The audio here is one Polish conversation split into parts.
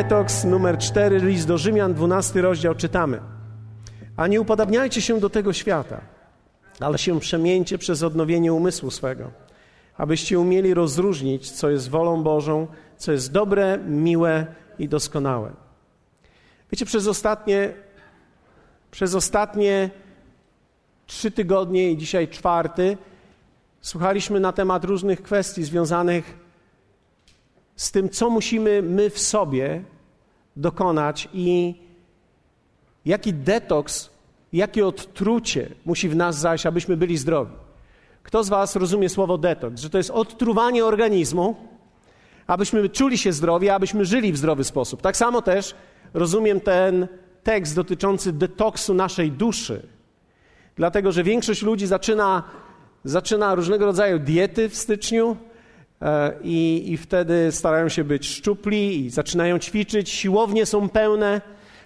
Detoks numer 4, list do Rzymian, 12 rozdział czytamy. A nie upodabniajcie się do tego świata, ale się przemieńcie przez odnowienie umysłu swego, abyście umieli rozróżnić, co jest wolą Bożą, co jest dobre, miłe i doskonałe. Wiecie, przez ostatnie, przez ostatnie trzy tygodnie i dzisiaj czwarty słuchaliśmy na temat różnych kwestii związanych z tym, co musimy my w sobie dokonać i jaki detoks, jakie odtrucie musi w nas zajść, abyśmy byli zdrowi. Kto z Was rozumie słowo detoks? Że to jest odtruwanie organizmu, abyśmy czuli się zdrowi, abyśmy żyli w zdrowy sposób. Tak samo też rozumiem ten tekst dotyczący detoksu naszej duszy. Dlatego, że większość ludzi zaczyna, zaczyna różnego rodzaju diety w styczniu, i, i wtedy starają się być szczupli i zaczynają ćwiczyć. Siłownie są pełne.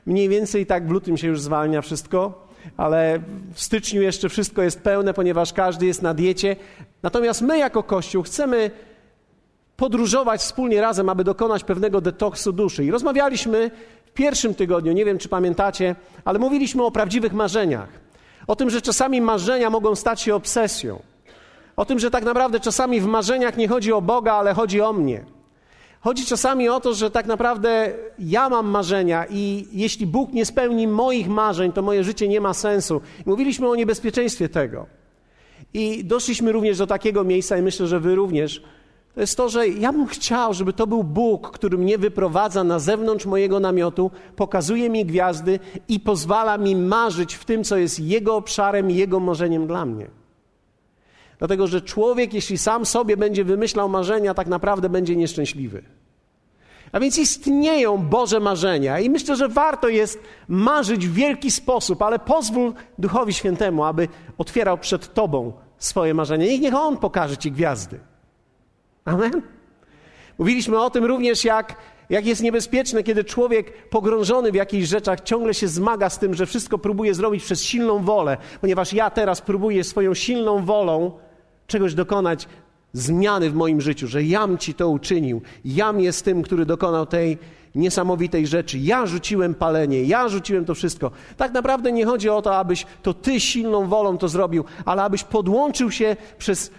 Mniej więcej tak w lutym się już zwalnia wszystko, ale w styczniu jeszcze wszystko jest pełne, ponieważ każdy jest na diecie. Natomiast my jako Kościół chcemy podróżować wspólnie razem, aby dokonać pewnego detoksu duszy. I rozmawialiśmy w pierwszym tygodniu, nie wiem czy pamiętacie, ale mówiliśmy o prawdziwych marzeniach. O tym, że czasami marzenia mogą stać się obsesją. O tym, że tak naprawdę czasami w marzeniach nie chodzi o Boga, ale chodzi o mnie. Chodzi czasami o to, że tak naprawdę ja mam marzenia i jeśli Bóg nie spełni moich marzeń, to moje życie nie ma sensu. Mówiliśmy o niebezpieczeństwie tego. I doszliśmy również do takiego miejsca, i myślę, że Wy również. To jest to, że ja bym chciał, żeby to był Bóg, który mnie wyprowadza na zewnątrz mojego namiotu, pokazuje mi gwiazdy i pozwala mi marzyć w tym, co jest Jego obszarem Jego marzeniem dla mnie. Dlatego, że człowiek, jeśli sam sobie będzie wymyślał marzenia, tak naprawdę będzie nieszczęśliwy. A więc istnieją Boże marzenia i myślę, że warto jest marzyć w wielki sposób, ale pozwól Duchowi Świętemu, aby otwierał przed Tobą swoje marzenia. Niech, niech On pokaże Ci gwiazdy. Amen? Mówiliśmy o tym również, jak, jak jest niebezpieczne, kiedy człowiek pogrążony w jakichś rzeczach ciągle się zmaga z tym, że wszystko próbuje zrobić przez silną wolę, ponieważ ja teraz próbuję swoją silną wolą czegoś dokonać, zmiany w moim życiu, że jam ci to uczynił. Jam jest tym, który dokonał tej niesamowitej rzeczy. Ja rzuciłem palenie, ja rzuciłem to wszystko. Tak naprawdę nie chodzi o to, abyś to ty silną wolą to zrobił, ale abyś podłączył się przez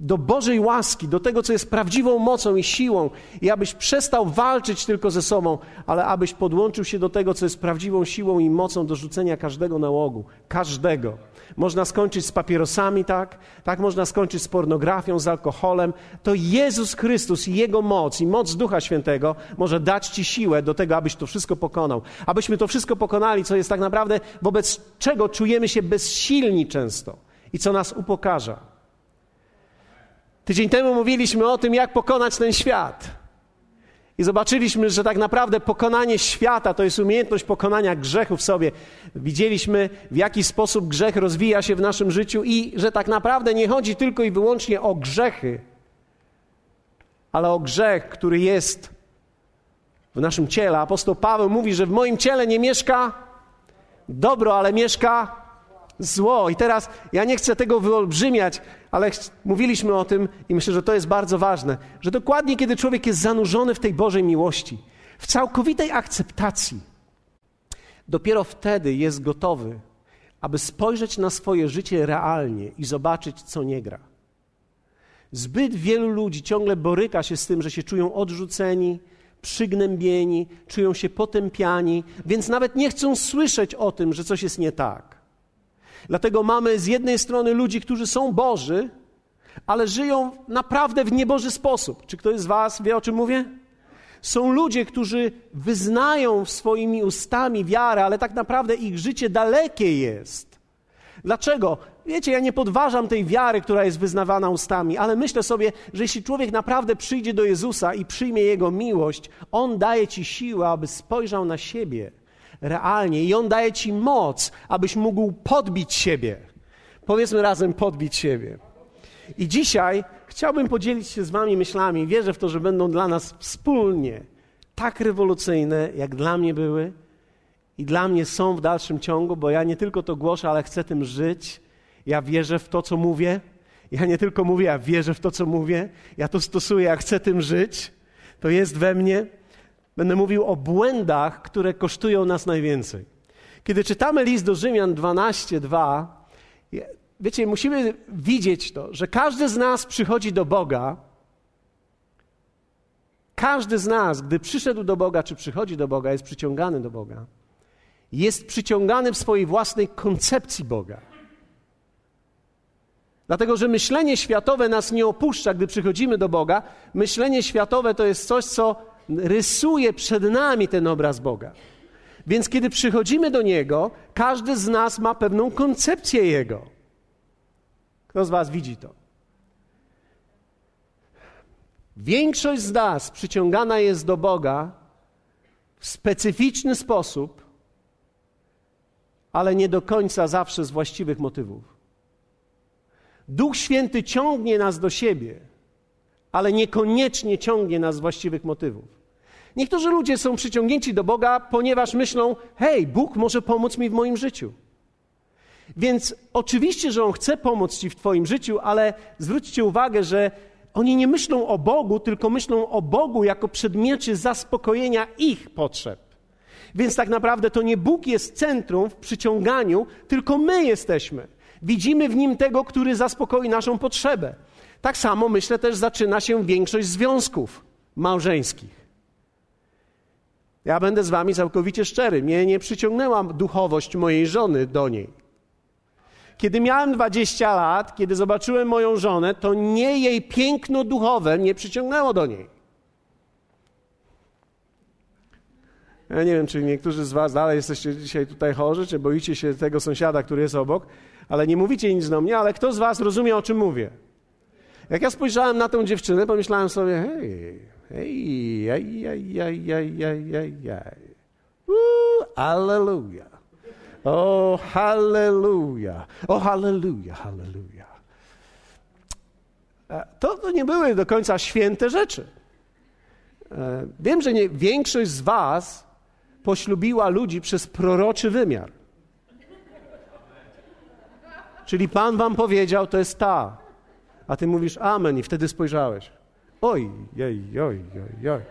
do Bożej łaski, do tego, co jest prawdziwą mocą i siłą, i abyś przestał walczyć tylko ze sobą, ale abyś podłączył się do tego, co jest prawdziwą siłą i mocą do rzucenia każdego nałogu. Każdego. Można skończyć z papierosami, tak? Tak można skończyć z pornografią, z alkoholem. To Jezus Chrystus i Jego moc i moc Ducha Świętego może dać Ci siłę do tego, abyś to wszystko pokonał. Abyśmy to wszystko pokonali, co jest tak naprawdę wobec czego czujemy się bezsilni często i co nas upokarza. Tydzień temu mówiliśmy o tym, jak pokonać ten świat. I zobaczyliśmy, że tak naprawdę pokonanie świata to jest umiejętność pokonania grzechu w sobie. Widzieliśmy, w jaki sposób grzech rozwija się w naszym życiu i że tak naprawdę nie chodzi tylko i wyłącznie o grzechy, ale o grzech, który jest w naszym ciele. Apostoł Paweł mówi, że w moim ciele nie mieszka dobro, ale mieszka zło. I teraz ja nie chcę tego wyolbrzymiać, ale mówiliśmy o tym i myślę, że to jest bardzo ważne, że dokładnie kiedy człowiek jest zanurzony w tej Bożej miłości, w całkowitej akceptacji, dopiero wtedy jest gotowy, aby spojrzeć na swoje życie realnie i zobaczyć, co nie gra. Zbyt wielu ludzi ciągle boryka się z tym, że się czują odrzuceni, przygnębieni, czują się potępiani, więc nawet nie chcą słyszeć o tym, że coś jest nie tak. Dlatego mamy z jednej strony ludzi, którzy są Boży, ale żyją naprawdę w nieboży sposób. Czy ktoś z Was wie, o czym mówię? Są ludzie, którzy wyznają swoimi ustami wiarę, ale tak naprawdę ich życie dalekie jest. Dlaczego? Wiecie, ja nie podważam tej wiary, która jest wyznawana ustami, ale myślę sobie, że jeśli człowiek naprawdę przyjdzie do Jezusa i przyjmie Jego miłość, On daje ci siłę, aby spojrzał na siebie realnie i On daje Ci moc, abyś mógł podbić siebie. Powiedzmy razem, podbić siebie. I dzisiaj chciałbym podzielić się z Wami myślami. Wierzę w to, że będą dla nas wspólnie tak rewolucyjne, jak dla mnie były i dla mnie są w dalszym ciągu, bo ja nie tylko to głoszę, ale chcę tym żyć. Ja wierzę w to, co mówię. Ja nie tylko mówię, ja wierzę w to, co mówię. Ja to stosuję, ja chcę tym żyć. To jest we mnie. Będę mówił o błędach, które kosztują nas najwięcej. Kiedy czytamy list do Rzymian 12:2, wiecie, musimy widzieć to, że każdy z nas przychodzi do Boga. Każdy z nas, gdy przyszedł do Boga, czy przychodzi do Boga, jest przyciągany do Boga. Jest przyciągany w swojej własnej koncepcji Boga. Dlatego, że myślenie światowe nas nie opuszcza, gdy przychodzimy do Boga. Myślenie światowe to jest coś, co rysuje przed nami ten obraz Boga. Więc kiedy przychodzimy do Niego, każdy z nas ma pewną koncepcję Jego. Kto z Was widzi to? Większość z nas przyciągana jest do Boga w specyficzny sposób, ale nie do końca zawsze z właściwych motywów. Duch Święty ciągnie nas do siebie, ale niekoniecznie ciągnie nas z właściwych motywów. Niektórzy ludzie są przyciągnięci do Boga, ponieważ myślą: hej, Bóg może pomóc mi w moim życiu. Więc oczywiście, że On chce pomóc Ci w Twoim życiu, ale zwróćcie uwagę, że oni nie myślą o Bogu, tylko myślą o Bogu jako przedmiocie zaspokojenia ich potrzeb. Więc tak naprawdę to nie Bóg jest centrum w przyciąganiu, tylko my jesteśmy. Widzimy w nim tego, który zaspokoi naszą potrzebę. Tak samo myślę też zaczyna się większość związków małżeńskich. Ja będę z wami całkowicie szczery. Mnie nie przyciągnęła duchowość mojej żony do niej. Kiedy miałem 20 lat, kiedy zobaczyłem moją żonę, to nie jej piękno duchowe mnie przyciągnęło do niej. Ja nie wiem, czy niektórzy z Was dalej jesteście dzisiaj tutaj chorzy, czy boicie się tego sąsiada, który jest obok, ale nie mówicie nic do mnie, ale kto z Was rozumie, o czym mówię? Jak ja spojrzałem na tę dziewczynę, pomyślałem sobie, hej, hej, hej, hej, hej, hej, hej, hej, hej. Alleluja. O, halleluja. O, halleluja, halleluja. E, to, to nie były do końca święte rzeczy. E, wiem, że nie, większość z Was poślubiła ludzi przez proroczy wymiar. Czyli Pan wam powiedział, to jest ta. A ty mówisz amen i wtedy spojrzałeś. Oj, oj, oj, oj, oj.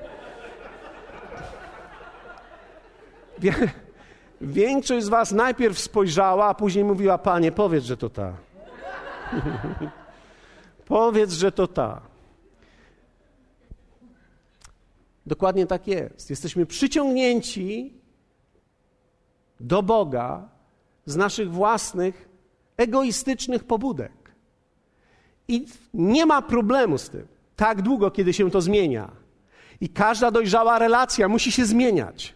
Większość z was najpierw spojrzała, a później mówiła, panie, powiedz, że to ta. powiedz, że to ta. Dokładnie tak jest. Jesteśmy przyciągnięci do Boga z naszych własnych egoistycznych pobudek. I nie ma problemu z tym, tak długo, kiedy się to zmienia. I każda dojrzała relacja musi się zmieniać.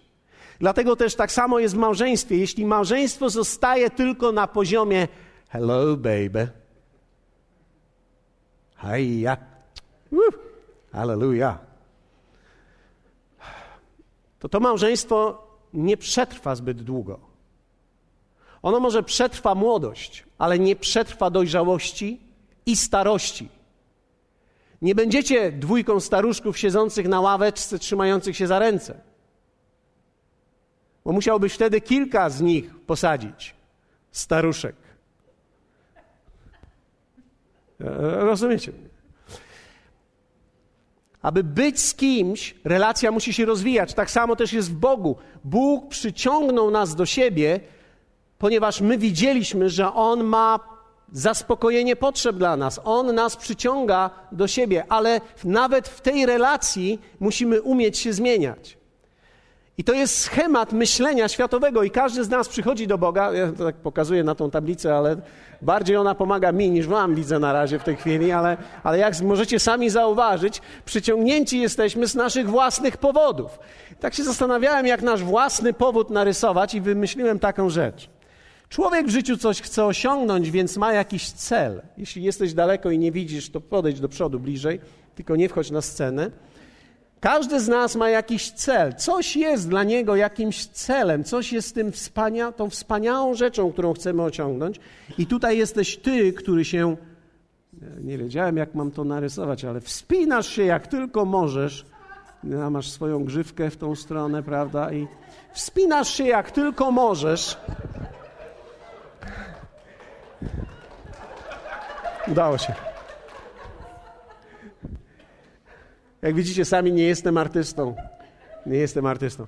Dlatego też tak samo jest w małżeństwie. Jeśli małżeństwo zostaje tylko na poziomie hello baby, hajja, hallelujah, to to małżeństwo nie przetrwa zbyt długo. Ono może przetrwa młodość, ale nie przetrwa dojrzałości i starości. Nie będziecie dwójką staruszków siedzących na ławeczce, trzymających się za ręce. Bo musiałbyś wtedy kilka z nich posadzić, staruszek. E, rozumiecie? Aby być z kimś, relacja musi się rozwijać. Tak samo też jest w Bogu. Bóg przyciągnął nas do siebie, ponieważ my widzieliśmy, że On ma zaspokojenie potrzeb dla nas. On nas przyciąga do siebie, ale nawet w tej relacji musimy umieć się zmieniać. I to jest schemat myślenia światowego, i każdy z nas przychodzi do Boga. Ja tak pokazuję na tą tablicę, ale bardziej ona pomaga mi niż Wam, widzę na razie w tej chwili, ale, ale jak możecie sami zauważyć, przyciągnięci jesteśmy z naszych własnych powodów. Tak się zastanawiałem, jak nasz własny powód narysować, i wymyśliłem taką rzecz. Człowiek w życiu coś chce osiągnąć, więc ma jakiś cel. Jeśli jesteś daleko i nie widzisz, to podejdź do przodu bliżej, tylko nie wchodź na scenę. Każdy z nas ma jakiś cel. Coś jest dla niego jakimś celem, coś jest tym wspania tą wspaniałą rzeczą, którą chcemy osiągnąć. I tutaj jesteś ty, który się, nie wiedziałem jak mam to narysować, ale wspinasz się jak tylko możesz. Masz swoją grzywkę w tą stronę, prawda? I wspinasz się jak tylko możesz. Udało się. Jak widzicie, sami nie jestem artystą. Nie jestem artystą.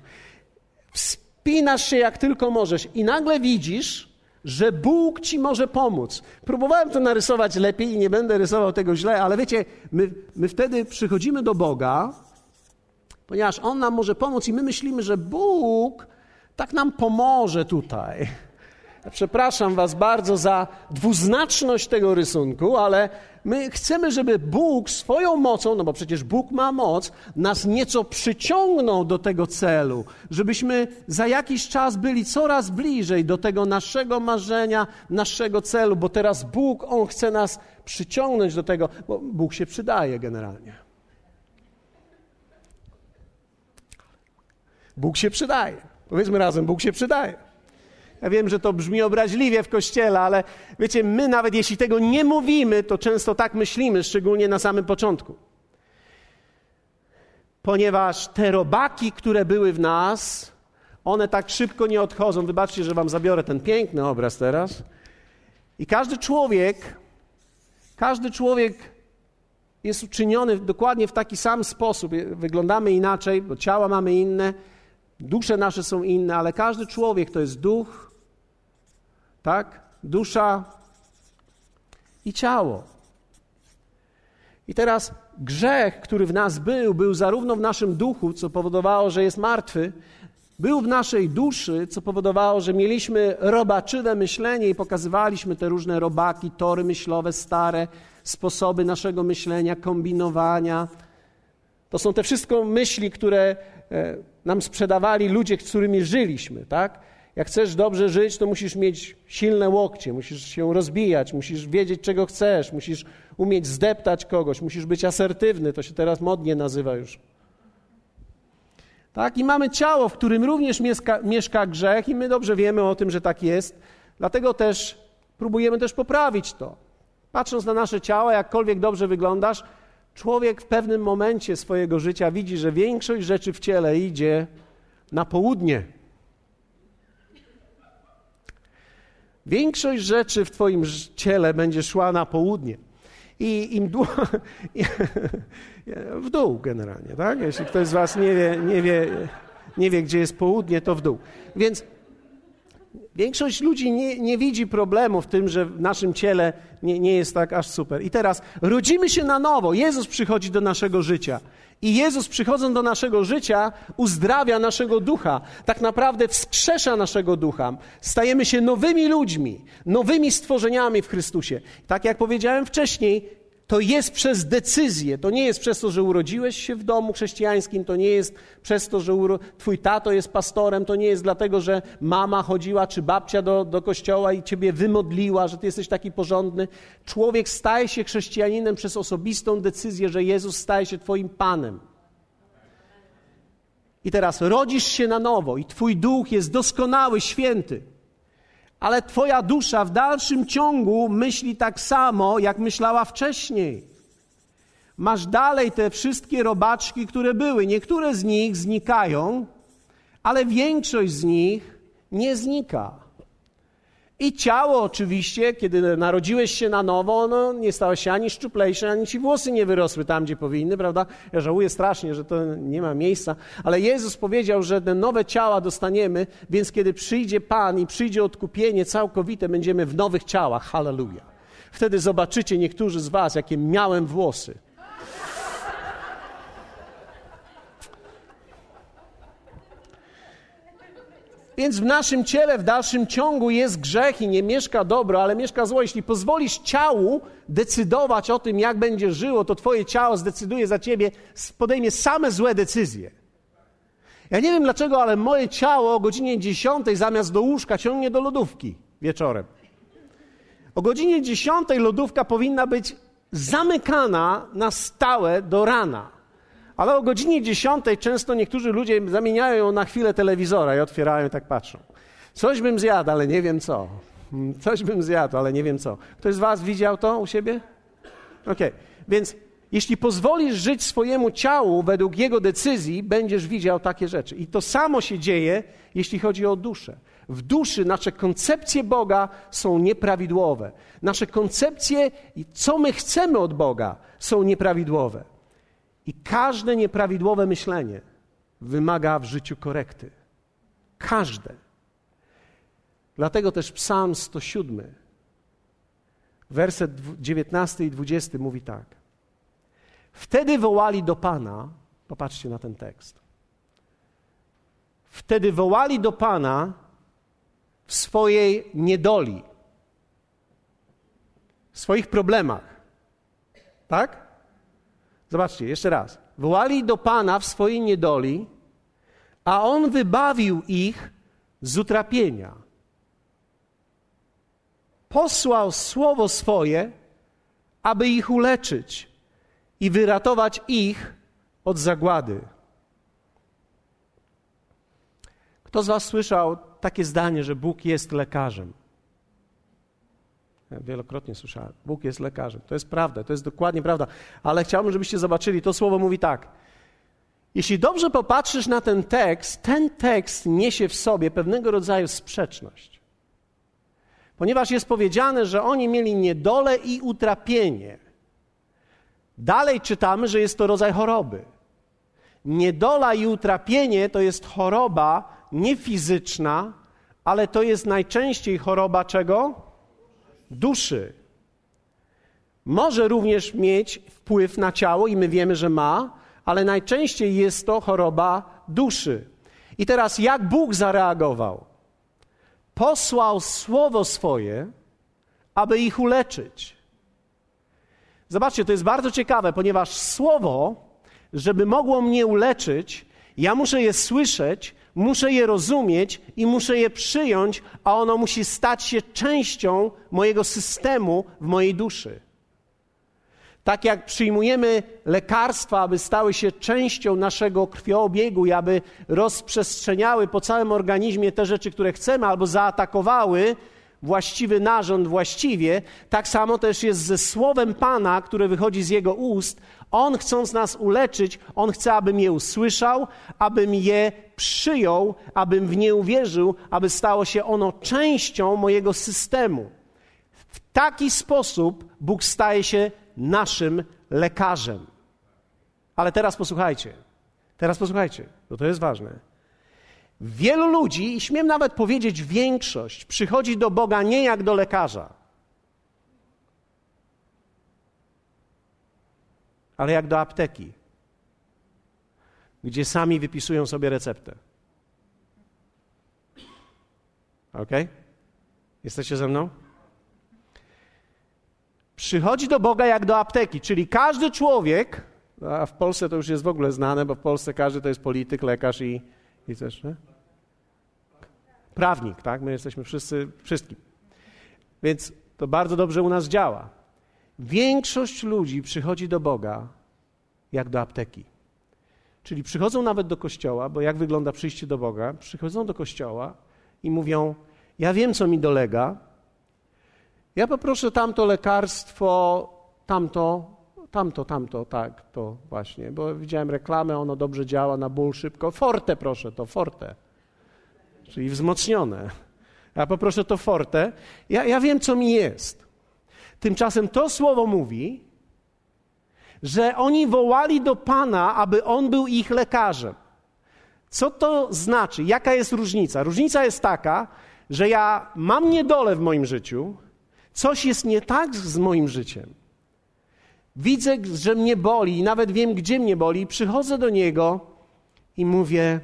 Wspinasz się jak tylko możesz i nagle widzisz, że Bóg ci może pomóc. Próbowałem to narysować lepiej i nie będę rysował tego źle, ale wiecie, my, my wtedy przychodzimy do Boga, ponieważ On nam może pomóc i my myślimy, że Bóg tak nam pomoże tutaj. Przepraszam Was bardzo za dwuznaczność tego rysunku, ale my chcemy, żeby Bóg swoją mocą, no bo przecież Bóg ma moc, nas nieco przyciągnął do tego celu, żebyśmy za jakiś czas byli coraz bliżej do tego naszego marzenia, naszego celu, bo teraz Bóg, On chce nas przyciągnąć do tego, bo Bóg się przydaje generalnie. Bóg się przydaje. Powiedzmy razem, Bóg się przydaje. Ja wiem, że to brzmi obraźliwie w kościele, ale wiecie, my nawet jeśli tego nie mówimy, to często tak myślimy, szczególnie na samym początku. Ponieważ te robaki, które były w nas, one tak szybko nie odchodzą. Wybaczcie, że wam zabiorę ten piękny obraz teraz. I każdy człowiek, każdy człowiek jest uczyniony dokładnie w taki sam sposób. Wyglądamy inaczej, bo ciała mamy inne, dusze nasze są inne, ale każdy człowiek to jest duch, tak? Dusza i ciało. I teraz grzech, który w nas był, był zarówno w naszym duchu, co powodowało, że jest martwy, był w naszej duszy, co powodowało, że mieliśmy robaczywe myślenie i pokazywaliśmy te różne robaki, tory myślowe, stare sposoby naszego myślenia, kombinowania. To są te wszystkie myśli, które e, nam sprzedawali ludzie, z którymi żyliśmy, tak? Jak chcesz dobrze żyć, to musisz mieć silne łokcie, musisz się rozbijać, musisz wiedzieć, czego chcesz, musisz umieć zdeptać kogoś, musisz być asertywny, to się teraz modnie nazywa już. Tak? I mamy ciało, w którym również mieszka, mieszka grzech, i my dobrze wiemy o tym, że tak jest, dlatego też próbujemy też poprawić to. Patrząc na nasze ciało, jakkolwiek dobrze wyglądasz, człowiek w pewnym momencie swojego życia widzi, że większość rzeczy w ciele idzie na południe. Większość rzeczy w Twoim ciele będzie szła na południe. I im dół, w dół generalnie, tak? Jeśli ktoś z Was nie wie, nie, wie, nie wie, gdzie jest południe, to w dół. Więc większość ludzi nie, nie widzi problemu w tym, że w naszym ciele nie, nie jest tak aż super. I teraz rodzimy się na nowo. Jezus przychodzi do naszego życia. I Jezus, przychodząc do naszego życia, uzdrawia naszego ducha. Tak naprawdę wskrzesza naszego ducha. Stajemy się nowymi ludźmi, nowymi stworzeniami w Chrystusie. Tak jak powiedziałem wcześniej, to jest przez decyzję. To nie jest przez to, że urodziłeś się w domu chrześcijańskim, to nie jest przez to, że twój tato jest pastorem, to nie jest dlatego, że mama chodziła czy babcia do, do kościoła i ciebie wymodliła, że ty jesteś taki porządny. Człowiek staje się chrześcijaninem przez osobistą decyzję, że Jezus staje się twoim Panem. I teraz rodzisz się na nowo i twój duch jest doskonały, święty ale Twoja dusza w dalszym ciągu myśli tak samo, jak myślała wcześniej. Masz dalej te wszystkie robaczki, które były. Niektóre z nich znikają, ale większość z nich nie znika. I ciało oczywiście, kiedy narodziłeś się na nowo, no, nie stałeś się ani szczuplejsze, ani ci włosy nie wyrosły tam, gdzie powinny, prawda? Ja żałuję strasznie, że to nie ma miejsca, ale Jezus powiedział, że te nowe ciała dostaniemy, więc kiedy przyjdzie Pan i przyjdzie odkupienie całkowite, będziemy w nowych ciałach. Hallelujah. Wtedy zobaczycie niektórzy z was, jakie miałem włosy. Więc w naszym ciele w dalszym ciągu jest grzech i nie mieszka dobro, ale mieszka zło. Jeśli pozwolisz ciału decydować o tym, jak będzie żyło, to twoje ciało zdecyduje za ciebie, podejmie same złe decyzje. Ja nie wiem dlaczego, ale moje ciało o godzinie 10 zamiast do łóżka ciągnie do lodówki wieczorem. O godzinie 10 lodówka powinna być zamykana na stałe do rana. Ale o godzinie 10 często niektórzy ludzie zamieniają ją na chwilę telewizora i otwierają i tak patrzą. Coś bym zjadł, ale nie wiem co. Coś bym zjadł, ale nie wiem co. Ktoś z Was widział to u siebie? Okej, okay. więc jeśli pozwolisz żyć swojemu ciału według jego decyzji, będziesz widział takie rzeczy. I to samo się dzieje, jeśli chodzi o duszę. W duszy nasze koncepcje Boga są nieprawidłowe. Nasze koncepcje, co my chcemy od Boga, są nieprawidłowe. I każde nieprawidłowe myślenie wymaga w życiu korekty. Każde. Dlatego też Psalm 107, werset 19 i 20 mówi tak. Wtedy wołali do Pana, popatrzcie na ten tekst. Wtedy wołali do Pana w swojej niedoli, w swoich problemach. Tak? Zobaczcie, jeszcze raz. Wołali do Pana w swojej niedoli, a On wybawił ich z utrapienia. Posłał słowo swoje, aby ich uleczyć i wyratować ich od zagłady. Kto z Was słyszał takie zdanie, że Bóg jest lekarzem? Wielokrotnie słyszałem. Bóg jest lekarzem. To jest prawda, to jest dokładnie prawda. Ale chciałbym, żebyście zobaczyli, to słowo mówi tak. Jeśli dobrze popatrzysz na ten tekst, ten tekst niesie w sobie pewnego rodzaju sprzeczność. Ponieważ jest powiedziane, że oni mieli niedolę i utrapienie. Dalej czytamy, że jest to rodzaj choroby. Niedola i utrapienie to jest choroba nie fizyczna, ale to jest najczęściej choroba czego? Duszy. Może również mieć wpływ na ciało i my wiemy, że ma, ale najczęściej jest to choroba duszy. I teraz jak Bóg zareagował? Posłał słowo swoje, aby ich uleczyć. Zobaczcie, to jest bardzo ciekawe, ponieważ słowo, żeby mogło mnie uleczyć, ja muszę je słyszeć, muszę je rozumieć i muszę je przyjąć, a ono musi stać się częścią mojego systemu w mojej duszy. Tak jak przyjmujemy lekarstwa, aby stały się częścią naszego krwioobiegu i aby rozprzestrzeniały po całym organizmie te rzeczy, które chcemy, albo zaatakowały właściwy narząd właściwie, tak samo też jest ze słowem Pana, które wychodzi z Jego ust. On chcąc nas uleczyć, On chce, abym je usłyszał, abym je przyjął, abym w nie uwierzył, aby stało się ono częścią mojego systemu. W taki sposób Bóg staje się naszym lekarzem. Ale teraz posłuchajcie. Teraz posłuchajcie, bo to jest ważne. Wielu ludzi, i śmiem nawet powiedzieć większość, przychodzi do Boga nie jak do lekarza, ale jak do apteki, gdzie sami wypisują sobie receptę. Ok? Jesteście ze mną? przychodzi do Boga jak do apteki, czyli każdy człowiek, a w Polsce to już jest w ogóle znane, bo w Polsce każdy to jest polityk, lekarz i, i też, nie? Prawnik, tak? My jesteśmy wszyscy, wszystkim. Więc to bardzo dobrze u nas działa. Większość ludzi przychodzi do Boga jak do apteki. Czyli przychodzą nawet do kościoła, bo jak wygląda przyjście do Boga? Przychodzą do kościoła i mówią: Ja wiem, co mi dolega, ja poproszę tamto lekarstwo, tamto, tamto, tamto, tak, to właśnie, bo widziałem reklamę, ono dobrze działa na ból szybko. Forte proszę, to forte, czyli wzmocnione. Ja poproszę to forte. Ja, ja wiem, co mi jest. Tymczasem to słowo mówi, że oni wołali do Pana, aby On był ich lekarzem. Co to znaczy? Jaka jest różnica? Różnica jest taka, że ja mam niedolę w moim życiu, Coś jest nie tak z moim życiem. Widzę, że mnie boli i nawet wiem, gdzie mnie boli. Przychodzę do Niego i mówię: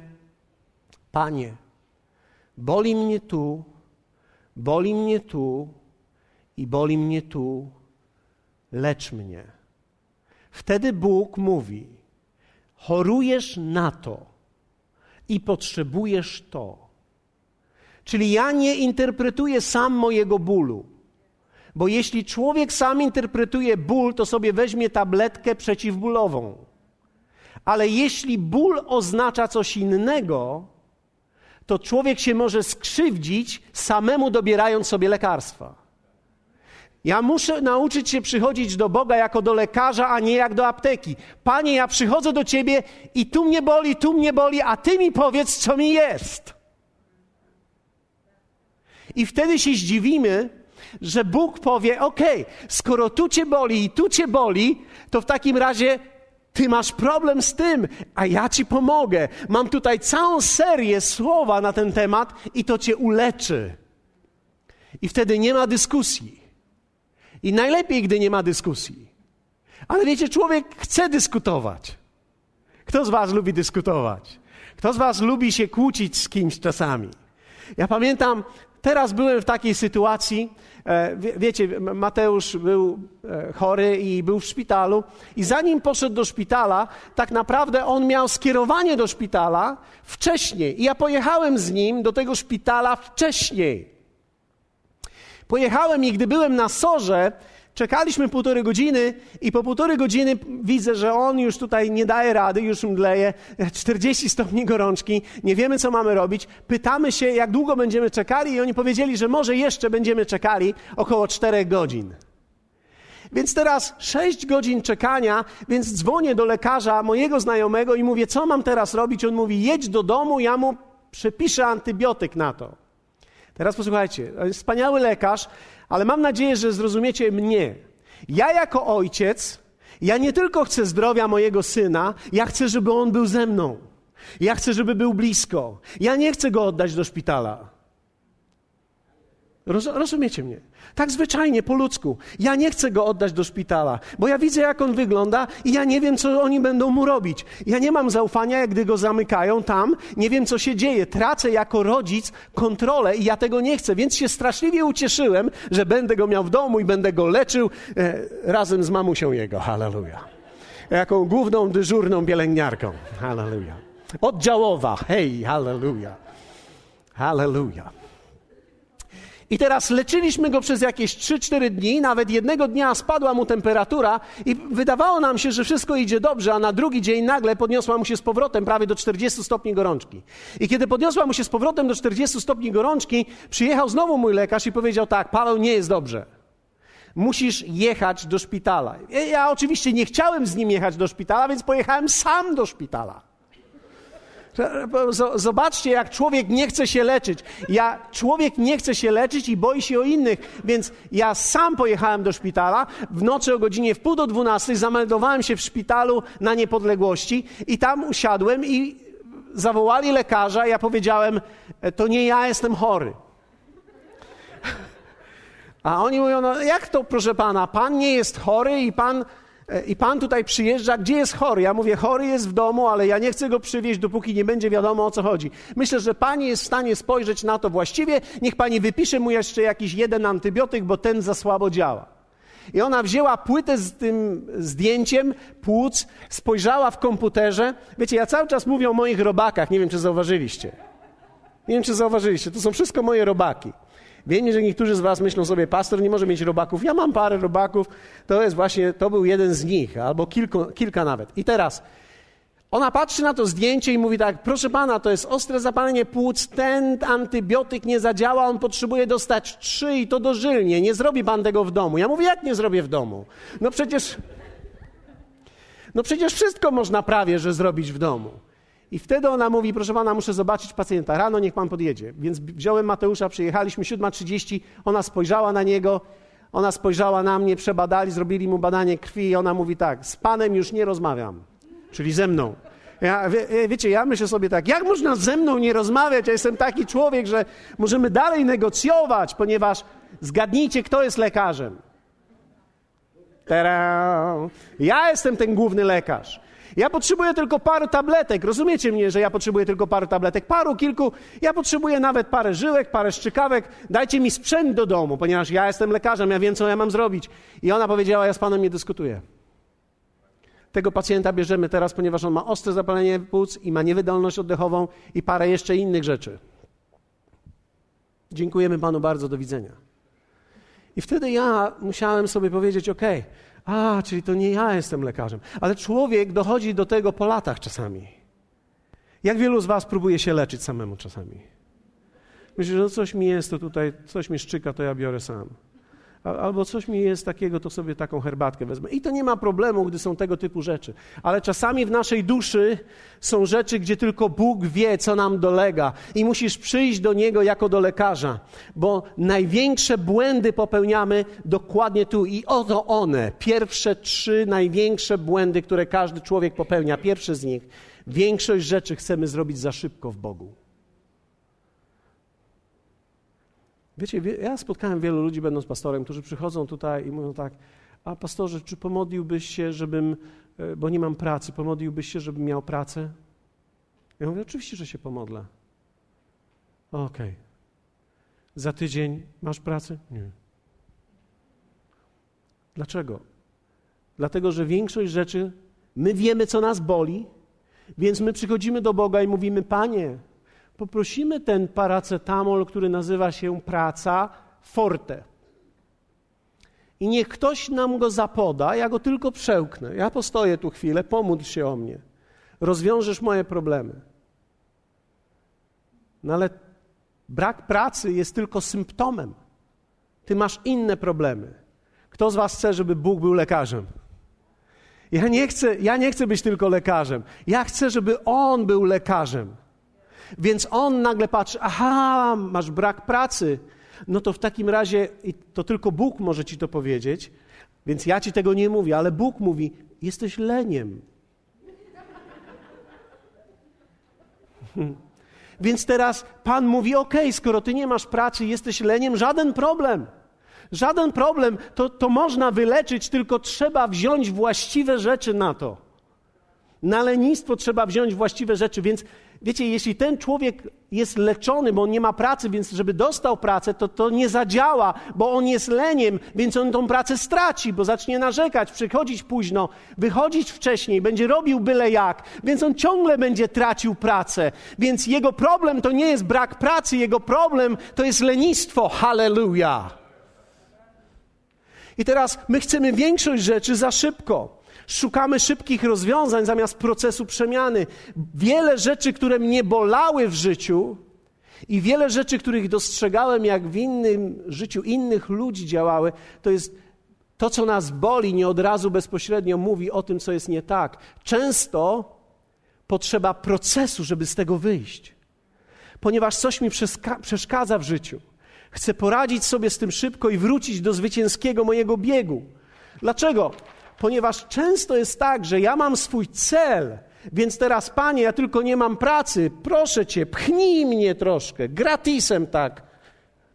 Panie, boli mnie tu, boli mnie tu i boli mnie tu, lecz mnie. Wtedy Bóg mówi: Chorujesz na to i potrzebujesz to. Czyli ja nie interpretuję sam mojego bólu. Bo jeśli człowiek sam interpretuje ból, to sobie weźmie tabletkę przeciwbólową. Ale jeśli ból oznacza coś innego, to człowiek się może skrzywdzić samemu dobierając sobie lekarstwa. Ja muszę nauczyć się przychodzić do Boga jako do lekarza, a nie jak do apteki. Panie, ja przychodzę do Ciebie i tu mnie boli, tu mnie boli, a Ty mi powiedz, co mi jest. I wtedy się zdziwimy, że Bóg powie: OK, skoro tu cię boli i tu cię boli, to w takim razie ty masz problem z tym, a ja ci pomogę. Mam tutaj całą serię słowa na ten temat i to cię uleczy. I wtedy nie ma dyskusji. I najlepiej, gdy nie ma dyskusji. Ale wiecie, człowiek chce dyskutować. Kto z Was lubi dyskutować? Kto z Was lubi się kłócić z kimś czasami? Ja pamiętam, teraz byłem w takiej sytuacji, e, wie, wiecie, Mateusz był e, chory i był w szpitalu, i zanim poszedł do szpitala, tak naprawdę on miał skierowanie do szpitala wcześniej. I ja pojechałem z nim do tego szpitala wcześniej. Pojechałem i gdy byłem na sorze, czekaliśmy półtorej godziny i po półtorej godziny widzę, że on już tutaj nie daje rady, już mdleje, 40 stopni gorączki, nie wiemy co mamy robić. Pytamy się, jak długo będziemy czekali i oni powiedzieli, że może jeszcze będziemy czekali około 4 godzin. Więc teraz 6 godzin czekania, więc dzwonię do lekarza mojego znajomego i mówię, co mam teraz robić? On mówi, jedź do domu, ja mu przepiszę antybiotyk na to. Teraz posłuchajcie, wspaniały lekarz, ale mam nadzieję, że zrozumiecie mnie. Ja jako ojciec, ja nie tylko chcę zdrowia mojego syna, ja chcę, żeby on był ze mną. Ja chcę, żeby był blisko. Ja nie chcę go oddać do szpitala. Rozumiecie mnie? Tak zwyczajnie, po ludzku. Ja nie chcę go oddać do szpitala, bo ja widzę, jak on wygląda i ja nie wiem, co oni będą mu robić. Ja nie mam zaufania, jak gdy go zamykają tam, nie wiem, co się dzieje. Tracę jako rodzic kontrolę i ja tego nie chcę, więc się straszliwie ucieszyłem, że będę go miał w domu i będę go leczył e, razem z mamusią jego. Halleluja. Jaką główną, dyżurną pielęgniarką. Halleluja. Oddziałowa. Hej, halleluja. Halleluja. I teraz leczyliśmy go przez jakieś 3-4 dni, nawet jednego dnia spadła mu temperatura i wydawało nam się, że wszystko idzie dobrze, a na drugi dzień nagle podniosła mu się z powrotem prawie do 40 stopni gorączki. I kiedy podniosła mu się z powrotem do 40 stopni gorączki, przyjechał znowu mój lekarz i powiedział tak, Paweł, nie jest dobrze. Musisz jechać do szpitala. Ja oczywiście nie chciałem z nim jechać do szpitala, więc pojechałem sam do szpitala. Zobaczcie, jak człowiek nie chce się leczyć. Ja, człowiek nie chce się leczyć i boi się o innych, więc ja sam pojechałem do szpitala. W nocy o godzinie w pół do dwunastej zameldowałem się w szpitalu na niepodległości i tam usiadłem i zawołali lekarza. Ja powiedziałem, e, to nie ja jestem chory. A oni mówią, no jak to, proszę pana, pan nie jest chory i pan i pan tutaj przyjeżdża, gdzie jest chory? Ja mówię, chory jest w domu, ale ja nie chcę go przywieźć, dopóki nie będzie wiadomo o co chodzi. Myślę, że pani jest w stanie spojrzeć na to właściwie. Niech pani wypisze mu jeszcze jakiś jeden antybiotyk, bo ten za słabo działa. I ona wzięła płytę z tym zdjęciem płuc, spojrzała w komputerze. Wiecie, ja cały czas mówię o moich robakach, nie wiem czy zauważyliście. Nie wiem czy zauważyliście, to są wszystko moje robaki. Wiem, że niektórzy z was myślą sobie, pastor nie może mieć robaków. Ja mam parę robaków. To jest właśnie, to był jeden z nich, albo kilku, kilka nawet. I teraz ona patrzy na to zdjęcie i mówi tak, proszę pana, to jest ostre zapalenie płuc, ten antybiotyk nie zadziała, on potrzebuje dostać trzy i to dożylnie, nie zrobi pan tego w domu. Ja mówię, jak nie zrobię w domu? No przecież, no przecież wszystko można prawie, że zrobić w domu. I wtedy ona mówi, proszę pana, muszę zobaczyć pacjenta. Rano niech pan podjedzie. Więc wziąłem Mateusza, przyjechaliśmy 7.30, ona spojrzała na niego, ona spojrzała na mnie, przebadali, zrobili mu badanie krwi i ona mówi tak, z panem już nie rozmawiam, czyli ze mną. Ja, wie, wiecie, ja myślę sobie tak, jak można ze mną nie rozmawiać? Ja jestem taki człowiek, że możemy dalej negocjować, ponieważ zgadnijcie, kto jest lekarzem. Tera! Ja jestem ten główny lekarz. Ja potrzebuję tylko paru tabletek. Rozumiecie mnie, że ja potrzebuję tylko paru tabletek? Paru, kilku. Ja potrzebuję nawet parę żyłek, parę szczykawek. Dajcie mi sprzęt do domu, ponieważ ja jestem lekarzem, ja wiem, co ja mam zrobić. I ona powiedziała, ja z panem nie dyskutuję. Tego pacjenta bierzemy teraz, ponieważ on ma ostre zapalenie płuc i ma niewydolność oddechową i parę jeszcze innych rzeczy. Dziękujemy panu bardzo, do widzenia. I wtedy ja musiałem sobie powiedzieć, okej, okay, a, czyli to nie ja jestem lekarzem. Ale człowiek dochodzi do tego po latach czasami. Jak wielu z Was próbuje się leczyć samemu czasami? Myślę, że no coś mi jest, to tutaj coś mi szczyka, to ja biorę sam. Albo coś mi jest takiego, to sobie taką herbatkę wezmę. I to nie ma problemu, gdy są tego typu rzeczy. Ale czasami w naszej duszy są rzeczy, gdzie tylko Bóg wie, co nam dolega, i musisz przyjść do Niego jako do lekarza, bo największe błędy popełniamy dokładnie tu. I oto one, pierwsze trzy największe błędy, które każdy człowiek popełnia. Pierwszy z nich, większość rzeczy chcemy zrobić za szybko w Bogu. Wiecie, ja spotkałem wielu ludzi, będąc pastorem, którzy przychodzą tutaj i mówią tak, a pastorze, czy pomodliłbyś się, żebym, e, bo nie mam pracy, pomodliłbyś się, żebym miał pracę? Ja mówię, oczywiście, że się pomodlę. Okej. Okay. Za tydzień masz pracę? Nie. Dlaczego? Dlatego, że większość rzeczy, my wiemy, co nas boli, więc my przychodzimy do Boga i mówimy, Panie, poprosimy ten paracetamol, który nazywa się praca, forte. I niech ktoś nam go zapoda, ja go tylko przełknę. Ja postoję tu chwilę, pomódl się o mnie. Rozwiążesz moje problemy. No ale brak pracy jest tylko symptomem. Ty masz inne problemy. Kto z Was chce, żeby Bóg był lekarzem? Ja nie chcę, ja nie chcę być tylko lekarzem. Ja chcę, żeby On był lekarzem. Więc on nagle patrzy, aha, masz brak pracy. No to w takim razie, i to tylko Bóg może ci to powiedzieć, więc ja ci tego nie mówię, ale Bóg mówi, jesteś leniem. Więc teraz Pan mówi: OK, skoro ty nie masz pracy, jesteś leniem, żaden problem. Żaden problem, to, to można wyleczyć, tylko trzeba wziąć właściwe rzeczy na to. Na lenistwo trzeba wziąć właściwe rzeczy, więc wiecie, jeśli ten człowiek jest leczony, bo on nie ma pracy, więc żeby dostał pracę, to to nie zadziała, bo on jest leniem, więc on tą pracę straci, bo zacznie narzekać, przychodzić późno, wychodzić wcześniej, będzie robił byle jak, więc on ciągle będzie tracił pracę. Więc jego problem to nie jest brak pracy, jego problem to jest lenistwo. Hallelujah! I teraz my chcemy większość rzeczy za szybko. Szukamy szybkich rozwiązań zamiast procesu przemiany. Wiele rzeczy, które mnie bolały w życiu i wiele rzeczy, których dostrzegałem, jak w innym życiu innych ludzi działały, to jest to, co nas boli, nie od razu bezpośrednio mówi o tym, co jest nie tak. Często potrzeba procesu, żeby z tego wyjść. Ponieważ coś mi przeszkadza w życiu. Chcę poradzić sobie z tym szybko i wrócić do zwycięskiego mojego biegu. Dlaczego? Ponieważ często jest tak, że ja mam swój cel, więc teraz, panie, ja tylko nie mam pracy, proszę cię, pchnij mnie troszkę, gratisem tak.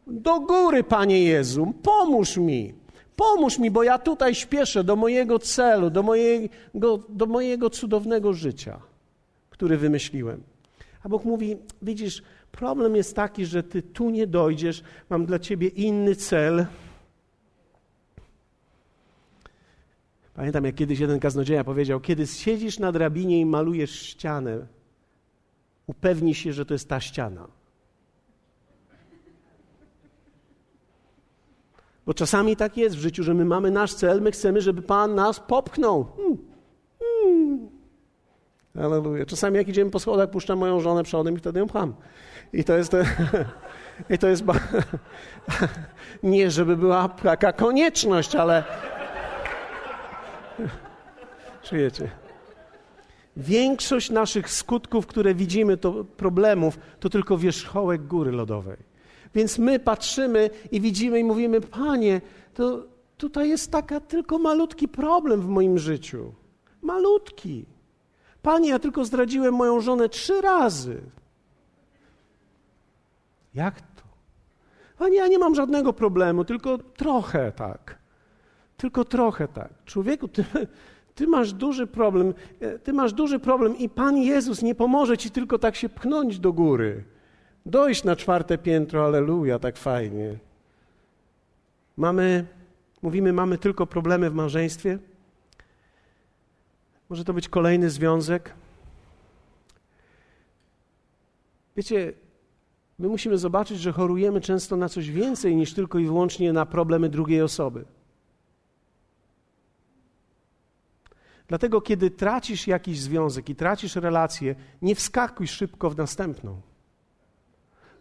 Do góry, panie Jezu, pomóż mi. Pomóż mi, bo ja tutaj śpieszę do mojego celu, do mojego, do mojego cudownego życia, który wymyśliłem. A Bóg mówi: Widzisz, problem jest taki, że ty tu nie dojdziesz, mam dla ciebie inny cel Pamiętam, jak kiedyś jeden kaznodzieja powiedział, kiedy siedzisz na drabinie i malujesz ścianę, upewnij się, że to jest ta ściana. Bo czasami tak jest w życiu, że my mamy nasz cel, my chcemy, żeby Pan nas popchnął. Hmm. Hmm. Aleluja. Czasami jak idziemy po schodach, puszczam moją żonę przodem i wtedy ją pcham. I to jest... I to jest... Nie, żeby była taka konieczność, ale Czujecie? Większość naszych skutków, które widzimy, to problemów, to tylko wierzchołek góry lodowej. Więc my patrzymy i widzimy i mówimy, Panie, to tutaj jest taka tylko malutki problem w moim życiu. Malutki. Panie, ja tylko zdradziłem moją żonę trzy razy. Jak to? Panie, ja nie mam żadnego problemu, tylko trochę tak. Tylko trochę tak. Człowieku, ty, ty masz duży problem, e, ty masz duży problem i Pan Jezus nie pomoże ci tylko tak się pchnąć do góry. Dojść na czwarte piętro, aleluja, tak fajnie. Mamy, mówimy, mamy tylko problemy w małżeństwie. Może to być kolejny związek. Wiecie, my musimy zobaczyć, że chorujemy często na coś więcej niż tylko i wyłącznie na problemy drugiej osoby. Dlatego, kiedy tracisz jakiś związek i tracisz relację, nie wskakuj szybko w następną.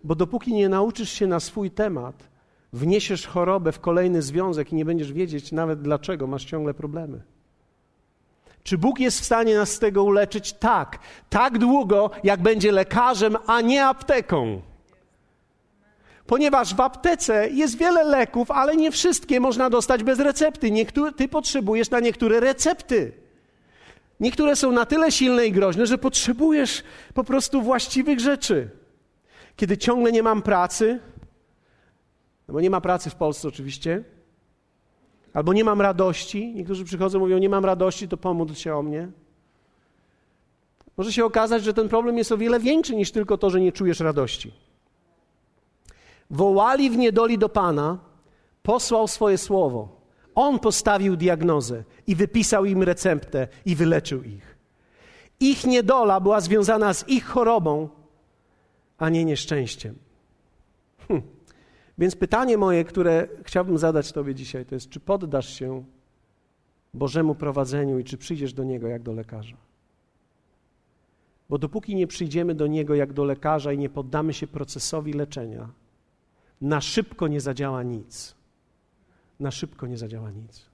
Bo dopóki nie nauczysz się na swój temat, wniesiesz chorobę w kolejny związek i nie będziesz wiedzieć nawet dlaczego masz ciągle problemy. Czy Bóg jest w stanie nas z tego uleczyć? Tak. Tak długo, jak będzie lekarzem, a nie apteką. Ponieważ w aptece jest wiele leków, ale nie wszystkie można dostać bez recepty. Niektóre, ty potrzebujesz na niektóre recepty. Niektóre są na tyle silne i groźne, że potrzebujesz po prostu właściwych rzeczy. Kiedy ciągle nie mam pracy, no bo nie ma pracy w Polsce oczywiście, albo nie mam radości, niektórzy przychodzą i mówią, nie mam radości, to pomódl się o mnie. Może się okazać, że ten problem jest o wiele większy niż tylko to, że nie czujesz radości. Wołali w niedoli do Pana, posłał swoje słowo. On postawił diagnozę i wypisał im receptę i wyleczył ich. Ich niedola była związana z ich chorobą, a nie nieszczęściem. Hm. Więc pytanie moje, które chciałbym zadać Tobie dzisiaj, to jest: czy poddasz się Bożemu prowadzeniu i czy przyjdziesz do Niego jak do lekarza? Bo dopóki nie przyjdziemy do Niego jak do lekarza i nie poddamy się procesowi leczenia, na szybko nie zadziała nic. Na szybko nie zadziała nic.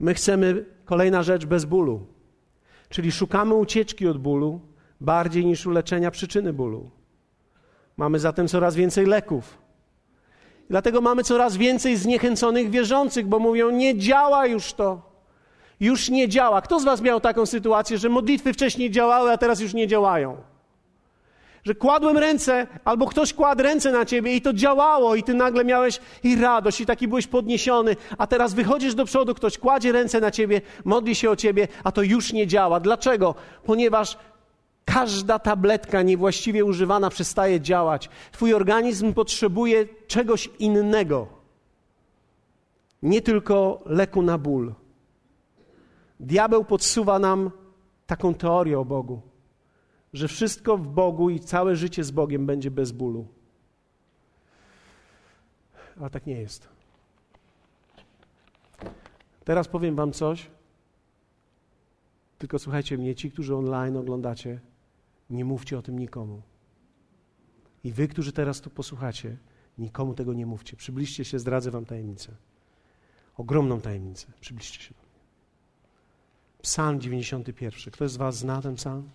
My chcemy, kolejna rzecz, bez bólu. Czyli szukamy ucieczki od bólu bardziej niż uleczenia przyczyny bólu. Mamy zatem coraz więcej leków. Dlatego mamy coraz więcej zniechęconych wierzących, bo mówią: Nie działa już to. Już nie działa. Kto z Was miał taką sytuację, że modlitwy wcześniej działały, a teraz już nie działają? Że kładłem ręce, albo ktoś kładł ręce na ciebie i to działało, i ty nagle miałeś i radość, i taki byłeś podniesiony, a teraz wychodzisz do przodu, ktoś kładzie ręce na ciebie, modli się o ciebie, a to już nie działa. Dlaczego? Ponieważ Każda tabletka niewłaściwie używana przestaje działać. Twój organizm potrzebuje czegoś innego. Nie tylko leku na ból. Diabeł podsuwa nam taką teorię o Bogu, że wszystko w Bogu i całe życie z Bogiem będzie bez bólu. Ale tak nie jest. Teraz powiem Wam coś. Tylko słuchajcie mnie, ci, którzy online oglądacie, nie mówcie o tym nikomu. I wy, którzy teraz tu posłuchacie, nikomu tego nie mówcie. Przybliżcie się, zdradzę wam tajemnicę. Ogromną tajemnicę. Przybliżcie się do mnie. Psalm 91. Kto z was zna ten psalm?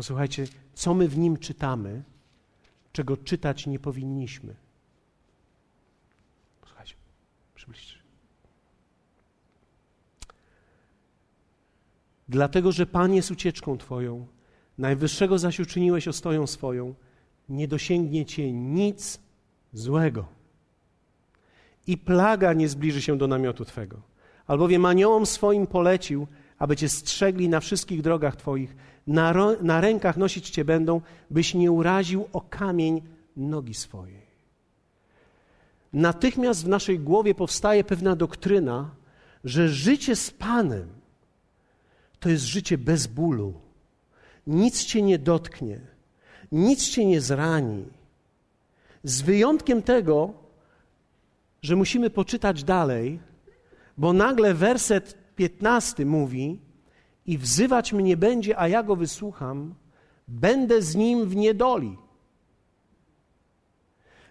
Posłuchajcie, co my w nim czytamy, czego czytać nie powinniśmy. Posłuchajcie, przybliżcie. Dlatego, że Pan jest ucieczką Twoją Najwyższego zaś uczyniłeś ostoją swoją, nie dosięgnie cię nic złego. I plaga nie zbliży się do namiotu Twego. Albowiem aniołom swoim polecił, aby Cię strzegli na wszystkich drogach Twoich, na, na rękach nosić Cię będą, byś nie uraził o kamień nogi swojej. Natychmiast w naszej głowie powstaje pewna doktryna, że życie z Panem to jest życie bez bólu nic cię nie dotknie, nic cię nie zrani. Z wyjątkiem tego, że musimy poczytać dalej, bo nagle werset 15 mówi: I wzywać mnie będzie, a ja go wysłucham, będę z nim w niedoli.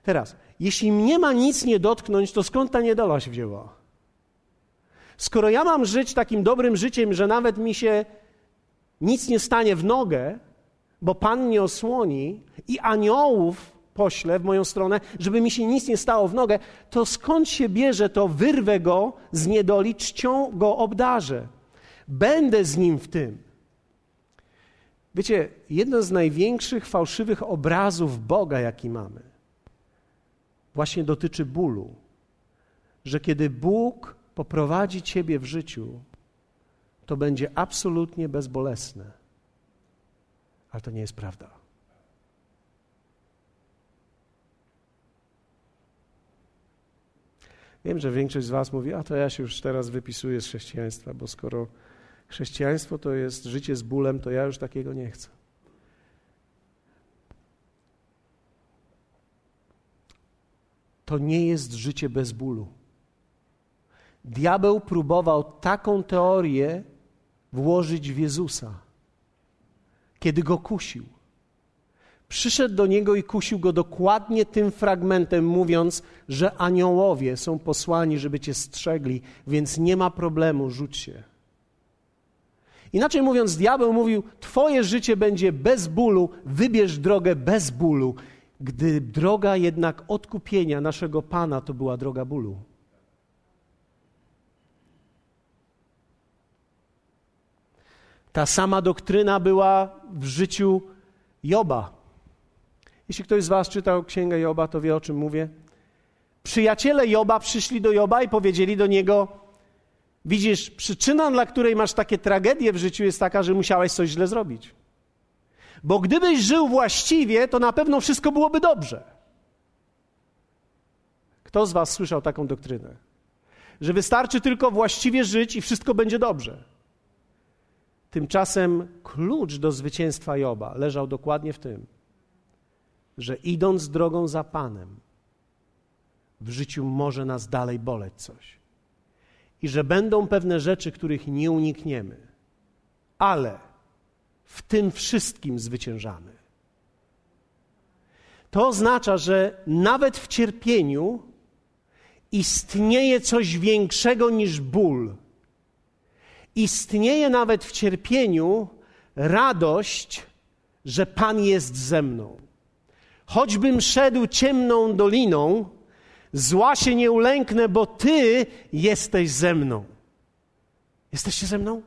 Teraz, jeśli mnie ma nic nie dotknąć, to skąd ta niedola się wzięła? Skoro ja mam żyć takim dobrym życiem, że nawet mi się nic nie stanie w nogę, bo Pan mnie osłoni i aniołów pośle w moją stronę, żeby mi się nic nie stało w nogę, to skąd się bierze to, wyrwę go z niedoli, czcią go obdarzę. Będę z nim w tym. Wiecie, jeden z największych fałszywych obrazów Boga, jaki mamy, właśnie dotyczy bólu. Że kiedy Bóg poprowadzi ciebie w życiu, to będzie absolutnie bezbolesne. Ale to nie jest prawda. Wiem, że większość z Was mówi, a to ja się już teraz wypisuję z chrześcijaństwa, bo skoro chrześcijaństwo to jest życie z bólem, to ja już takiego nie chcę. To nie jest życie bez bólu. Diabeł próbował taką teorię włożyć w Jezusa, kiedy go kusił. Przyszedł do niego i kusił go dokładnie tym fragmentem, mówiąc, że aniołowie są posłani, żeby cię strzegli, więc nie ma problemu, rzuć się. Inaczej mówiąc, diabeł mówił: Twoje życie będzie bez bólu, wybierz drogę bez bólu. Gdy droga jednak odkupienia naszego Pana to była droga bólu. Ta sama doktryna była w życiu Joba. Jeśli ktoś z Was czytał księgę Joba, to wie o czym mówię. Przyjaciele Joba przyszli do Joba i powiedzieli do niego: Widzisz, przyczyna, dla której masz takie tragedie w życiu, jest taka, że musiałeś coś źle zrobić. Bo gdybyś żył właściwie, to na pewno wszystko byłoby dobrze. Kto z Was słyszał taką doktrynę? Że wystarczy tylko właściwie żyć i wszystko będzie dobrze. Tymczasem klucz do zwycięstwa Joba leżał dokładnie w tym, że idąc drogą za Panem, w życiu może nas dalej boleć coś. I że będą pewne rzeczy, których nie unikniemy, ale w tym wszystkim zwyciężamy. To oznacza, że nawet w cierpieniu istnieje coś większego niż ból. Istnieje nawet w cierpieniu radość, że Pan jest ze mną. Choćbym szedł ciemną doliną, zła się nie ulęknę, bo Ty jesteś ze mną. Jesteście ze mną?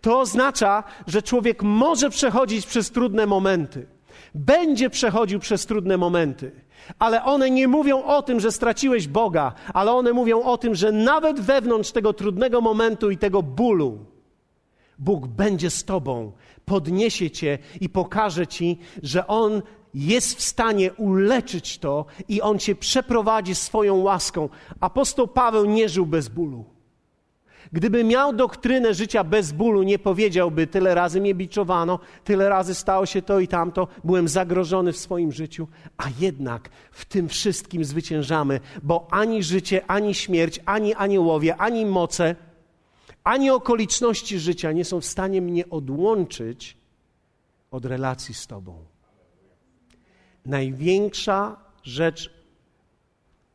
To oznacza, że człowiek może przechodzić przez trudne momenty. Będzie przechodził przez trudne momenty, ale one nie mówią o tym, że straciłeś Boga, ale one mówią o tym, że nawet wewnątrz tego trudnego momentu i tego bólu, Bóg będzie z Tobą, podniesie Cię i pokaże Ci, że On jest w stanie uleczyć to i On Cię przeprowadzi swoją łaską. Apostoł Paweł nie żył bez bólu. Gdyby miał doktrynę życia bez bólu, nie powiedziałby, tyle razy mnie biczowano, tyle razy stało się to i tamto, byłem zagrożony w swoim życiu, a jednak w tym wszystkim zwyciężamy, bo ani życie, ani śmierć, ani aniołowie, ani moce, ani okoliczności życia nie są w stanie mnie odłączyć od relacji z Tobą. Największa rzecz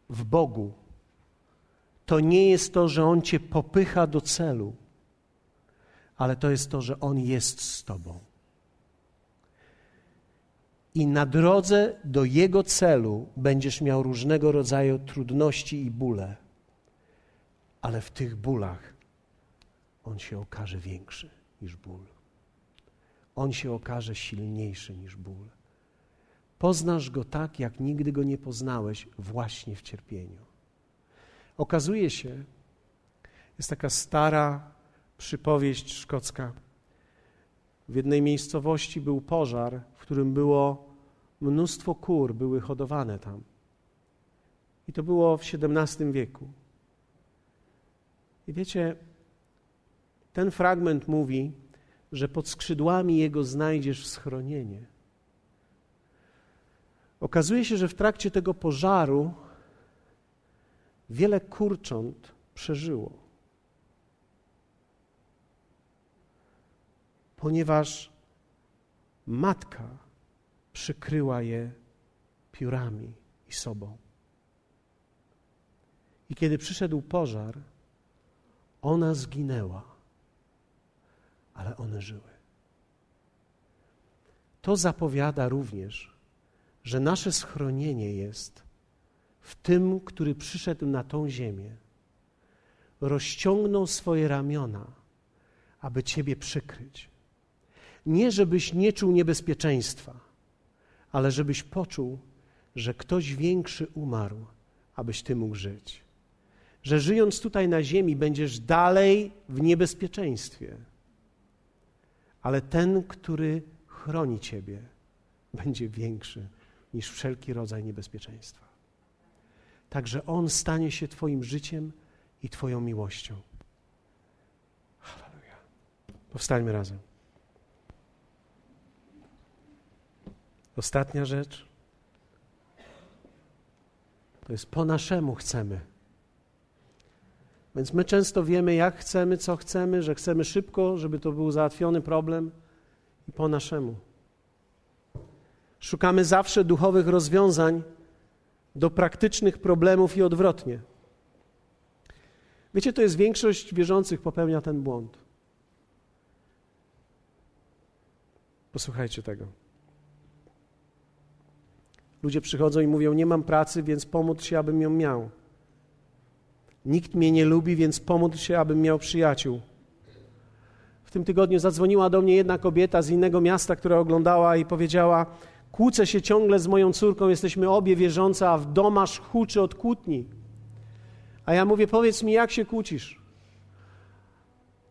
w Bogu to nie jest to, że On cię popycha do celu, ale to jest to, że On jest z Tobą. I na drodze do Jego celu będziesz miał różnego rodzaju trudności i bóle, ale w tych bólach On się okaże większy niż ból. On się okaże silniejszy niż ból. Poznasz Go tak, jak nigdy Go nie poznałeś, właśnie w cierpieniu. Okazuje się, jest taka stara przypowieść szkocka. W jednej miejscowości był pożar, w którym było mnóstwo kur, były hodowane tam. I to było w XVII wieku. I wiecie, ten fragment mówi, że pod skrzydłami jego znajdziesz schronienie. Okazuje się, że w trakcie tego pożaru wiele kurcząt przeżyło. Ponieważ matka przykryła je piórami i sobą. I kiedy przyszedł pożar, ona zginęła, ale one żyły. To zapowiada również, że nasze schronienie jest w tym, który przyszedł na tą ziemię, rozciągnął swoje ramiona, aby Ciebie przykryć. Nie, żebyś nie czuł niebezpieczeństwa, ale żebyś poczuł, że ktoś większy umarł, abyś Ty mógł żyć. Że żyjąc tutaj na ziemi będziesz dalej w niebezpieczeństwie, ale ten, który chroni Ciebie, będzie większy niż wszelki rodzaj niebezpieczeństwa. Także On stanie się Twoim życiem i Twoją miłością. Halleluja. Powstańmy razem. Ostatnia rzecz. To jest po naszemu chcemy. Więc my często wiemy, jak chcemy, co chcemy, że chcemy szybko, żeby to był załatwiony problem i po naszemu. Szukamy zawsze duchowych rozwiązań do praktycznych problemów i odwrotnie. Wiecie, to jest większość wierzących popełnia ten błąd. Posłuchajcie tego. Ludzie przychodzą i mówią: Nie mam pracy, więc pomódl się, abym ją miał. Nikt mnie nie lubi, więc pomódl się, abym miał przyjaciół. W tym tygodniu zadzwoniła do mnie jedna kobieta z innego miasta, która oglądała i powiedziała: Kłócę się ciągle z moją córką, jesteśmy obie wierzące, a w domasz huczy od kłótni. A ja mówię: Powiedz mi, jak się kłócisz?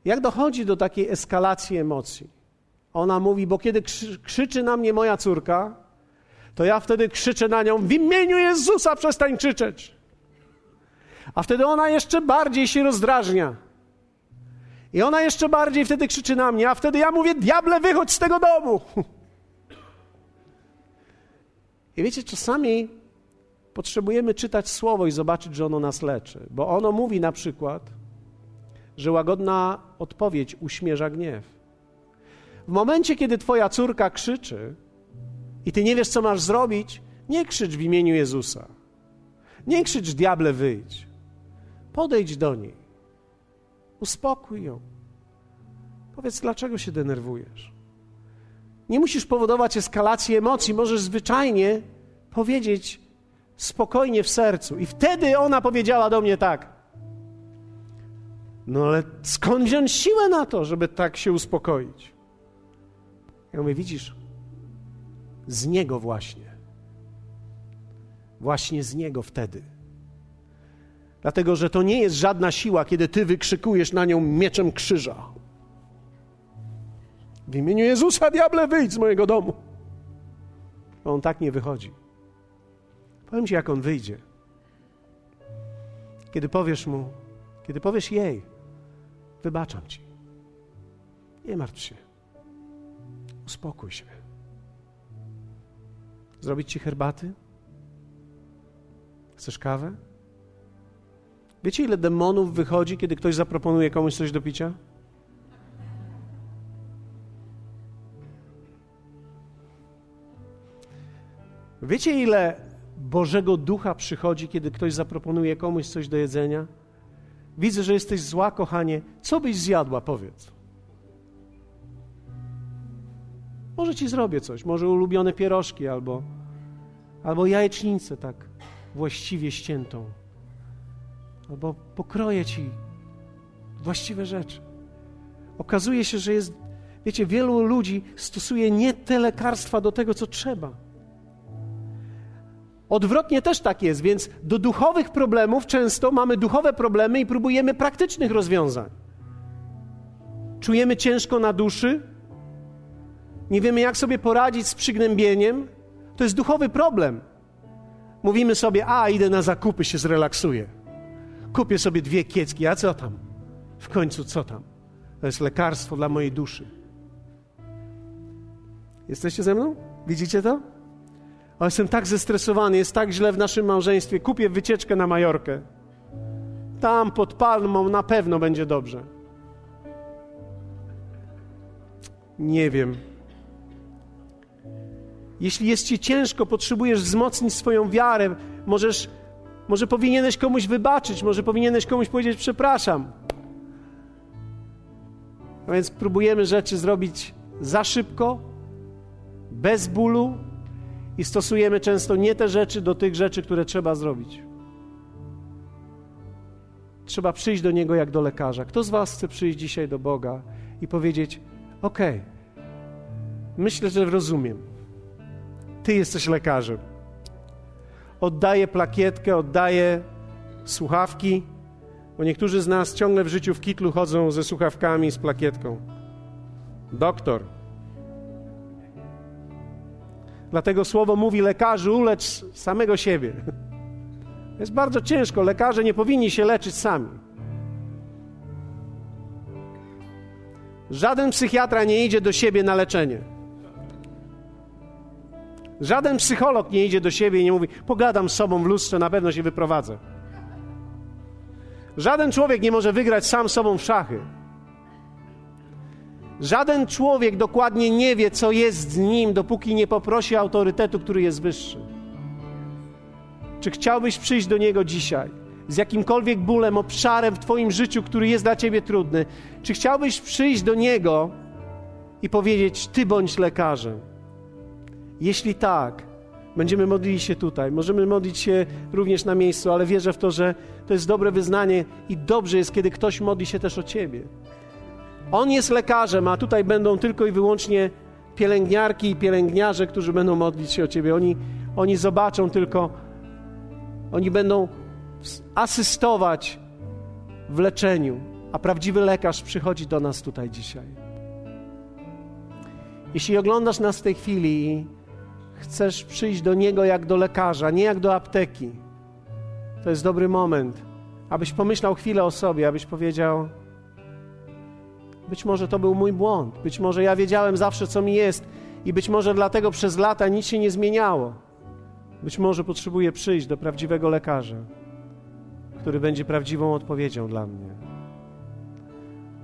Jak dochodzi do takiej eskalacji emocji? Ona mówi: Bo kiedy krzyczy na mnie moja córka, to ja wtedy krzyczę na nią: W imieniu Jezusa przestań krzyczeć. A wtedy ona jeszcze bardziej się rozdrażnia. I ona jeszcze bardziej wtedy krzyczy na mnie, a wtedy ja mówię: Diable, wychodź z tego domu. I wiecie, czasami potrzebujemy czytać słowo i zobaczyć, że ono nas leczy, bo ono mówi na przykład, że łagodna odpowiedź uśmierza gniew. W momencie, kiedy twoja córka krzyczy i ty nie wiesz, co masz zrobić, nie krzycz w imieniu Jezusa. Nie krzycz, diable, wyjdź. Podejdź do niej. Uspokój ją. Powiedz, dlaczego się denerwujesz. Nie musisz powodować eskalacji emocji, możesz zwyczajnie powiedzieć spokojnie w sercu. I wtedy ona powiedziała do mnie tak. No ale skąd wziąć siłę na to, żeby tak się uspokoić? Ja mówię, widzisz, z niego właśnie. Właśnie z niego wtedy. Dlatego, że to nie jest żadna siła, kiedy ty wykrzykujesz na nią mieczem krzyża. W imieniu Jezusa, diable, wyjdź z mojego domu. On tak nie wychodzi. Powiem ci, jak on wyjdzie. Kiedy powiesz mu, kiedy powiesz jej, wybaczam ci. Nie martw się. Uspokój się. Zrobić ci herbaty? Chcesz kawę? Wiecie, ile demonów wychodzi, kiedy ktoś zaproponuje komuś coś do picia? Wiecie, ile Bożego Ducha przychodzi, kiedy ktoś zaproponuje komuś coś do jedzenia? Widzę, że jesteś zła, kochanie. Co byś zjadła, powiedz? Może ci zrobię coś, może ulubione pierożki albo, albo jajecznicę tak właściwie ściętą. Albo pokroję ci właściwe rzeczy. Okazuje się, że jest, wiecie, wielu ludzi stosuje nie te lekarstwa do tego, co trzeba. Odwrotnie też tak jest, więc do duchowych problemów często mamy duchowe problemy i próbujemy praktycznych rozwiązań. Czujemy ciężko na duszy, nie wiemy, jak sobie poradzić z przygnębieniem. To jest duchowy problem. Mówimy sobie, a idę na zakupy, się zrelaksuję. Kupię sobie dwie kiecki, a co tam? W końcu co tam? To jest lekarstwo dla mojej duszy. Jesteście ze mną? Widzicie to? O, jestem tak zestresowany, jest tak źle w naszym małżeństwie. Kupię wycieczkę na Majorkę. Tam pod palmą na pewno będzie dobrze. Nie wiem. Jeśli jest ci ciężko, potrzebujesz wzmocnić swoją wiarę, możesz, może powinieneś komuś wybaczyć, może powinieneś komuś powiedzieć przepraszam. A więc próbujemy rzeczy zrobić za szybko, bez bólu, i stosujemy często nie te rzeczy do tych rzeczy, które trzeba zrobić. Trzeba przyjść do Niego jak do lekarza. Kto z Was chce przyjść dzisiaj do Boga i powiedzieć: OK, myślę, że rozumiem. Ty jesteś lekarzem. Oddaję plakietkę, oddaję słuchawki, bo niektórzy z nas ciągle w życiu w kitlu chodzą ze słuchawkami, z plakietką. Doktor, Dlatego słowo mówi lekarzu, lecz samego siebie. Jest bardzo ciężko. Lekarze nie powinni się leczyć sami. Żaden psychiatra nie idzie do siebie na leczenie. Żaden psycholog nie idzie do siebie i nie mówi: Pogadam z sobą w lustrze, na pewno się wyprowadzę. Żaden człowiek nie może wygrać sam sobą w szachy. Żaden człowiek dokładnie nie wie, co jest z nim, dopóki nie poprosi autorytetu, który jest wyższy. Czy chciałbyś przyjść do niego dzisiaj? Z jakimkolwiek bólem, obszarem w Twoim życiu, który jest dla Ciebie trudny? Czy chciałbyś przyjść do niego i powiedzieć: Ty bądź lekarzem? Jeśli tak, będziemy modlili się tutaj. Możemy modlić się również na miejscu, ale wierzę w to, że to jest dobre wyznanie i dobrze jest, kiedy ktoś modli się też o Ciebie. On jest lekarzem, a tutaj będą tylko i wyłącznie pielęgniarki i pielęgniarze, którzy będą modlić się o Ciebie. Oni, oni zobaczą tylko, oni będą asystować w leczeniu, a prawdziwy lekarz przychodzi do nas tutaj dzisiaj. Jeśli oglądasz nas w tej chwili i chcesz przyjść do Niego jak do lekarza, nie jak do apteki, to jest dobry moment, abyś pomyślał chwilę o sobie, abyś powiedział: być może to był mój błąd. Być może ja wiedziałem zawsze, co mi jest, i być może dlatego przez lata nic się nie zmieniało. Być może potrzebuję przyjść do prawdziwego lekarza, który będzie prawdziwą odpowiedzią dla mnie.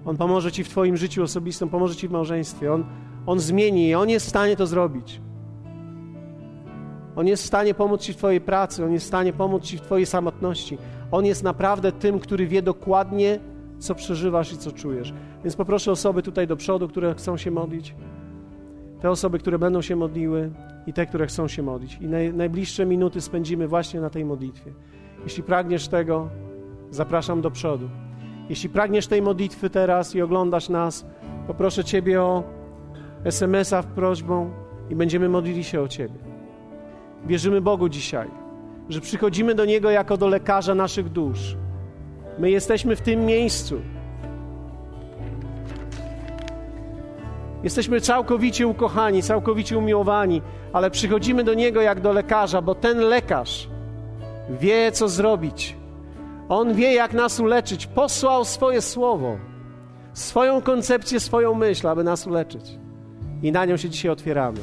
On pomoże Ci w Twoim życiu osobistym, pomoże Ci w małżeństwie. On, on zmieni je, On jest w stanie to zrobić. On jest w stanie pomóc Ci w Twojej pracy, On jest w stanie pomóc Ci w Twojej samotności. On jest naprawdę tym, który wie dokładnie, co przeżywasz i co czujesz. Więc poproszę osoby tutaj do przodu, które chcą się modlić, te osoby, które będą się modliły i te, które chcą się modlić. I naj, najbliższe minuty spędzimy właśnie na tej modlitwie. Jeśli pragniesz tego, zapraszam do przodu. Jeśli pragniesz tej modlitwy teraz i oglądasz nas, poproszę Ciebie o SMS-a w prośbą i będziemy modlili się o Ciebie. Wierzymy Bogu dzisiaj, że przychodzimy do Niego jako do lekarza naszych dusz My jesteśmy w tym miejscu. Jesteśmy całkowicie ukochani, całkowicie umiłowani, ale przychodzimy do Niego jak do lekarza, bo ten lekarz wie, co zrobić. On wie, jak nas uleczyć. Posłał swoje słowo, swoją koncepcję, swoją myśl, aby nas uleczyć. I na nią się dzisiaj otwieramy.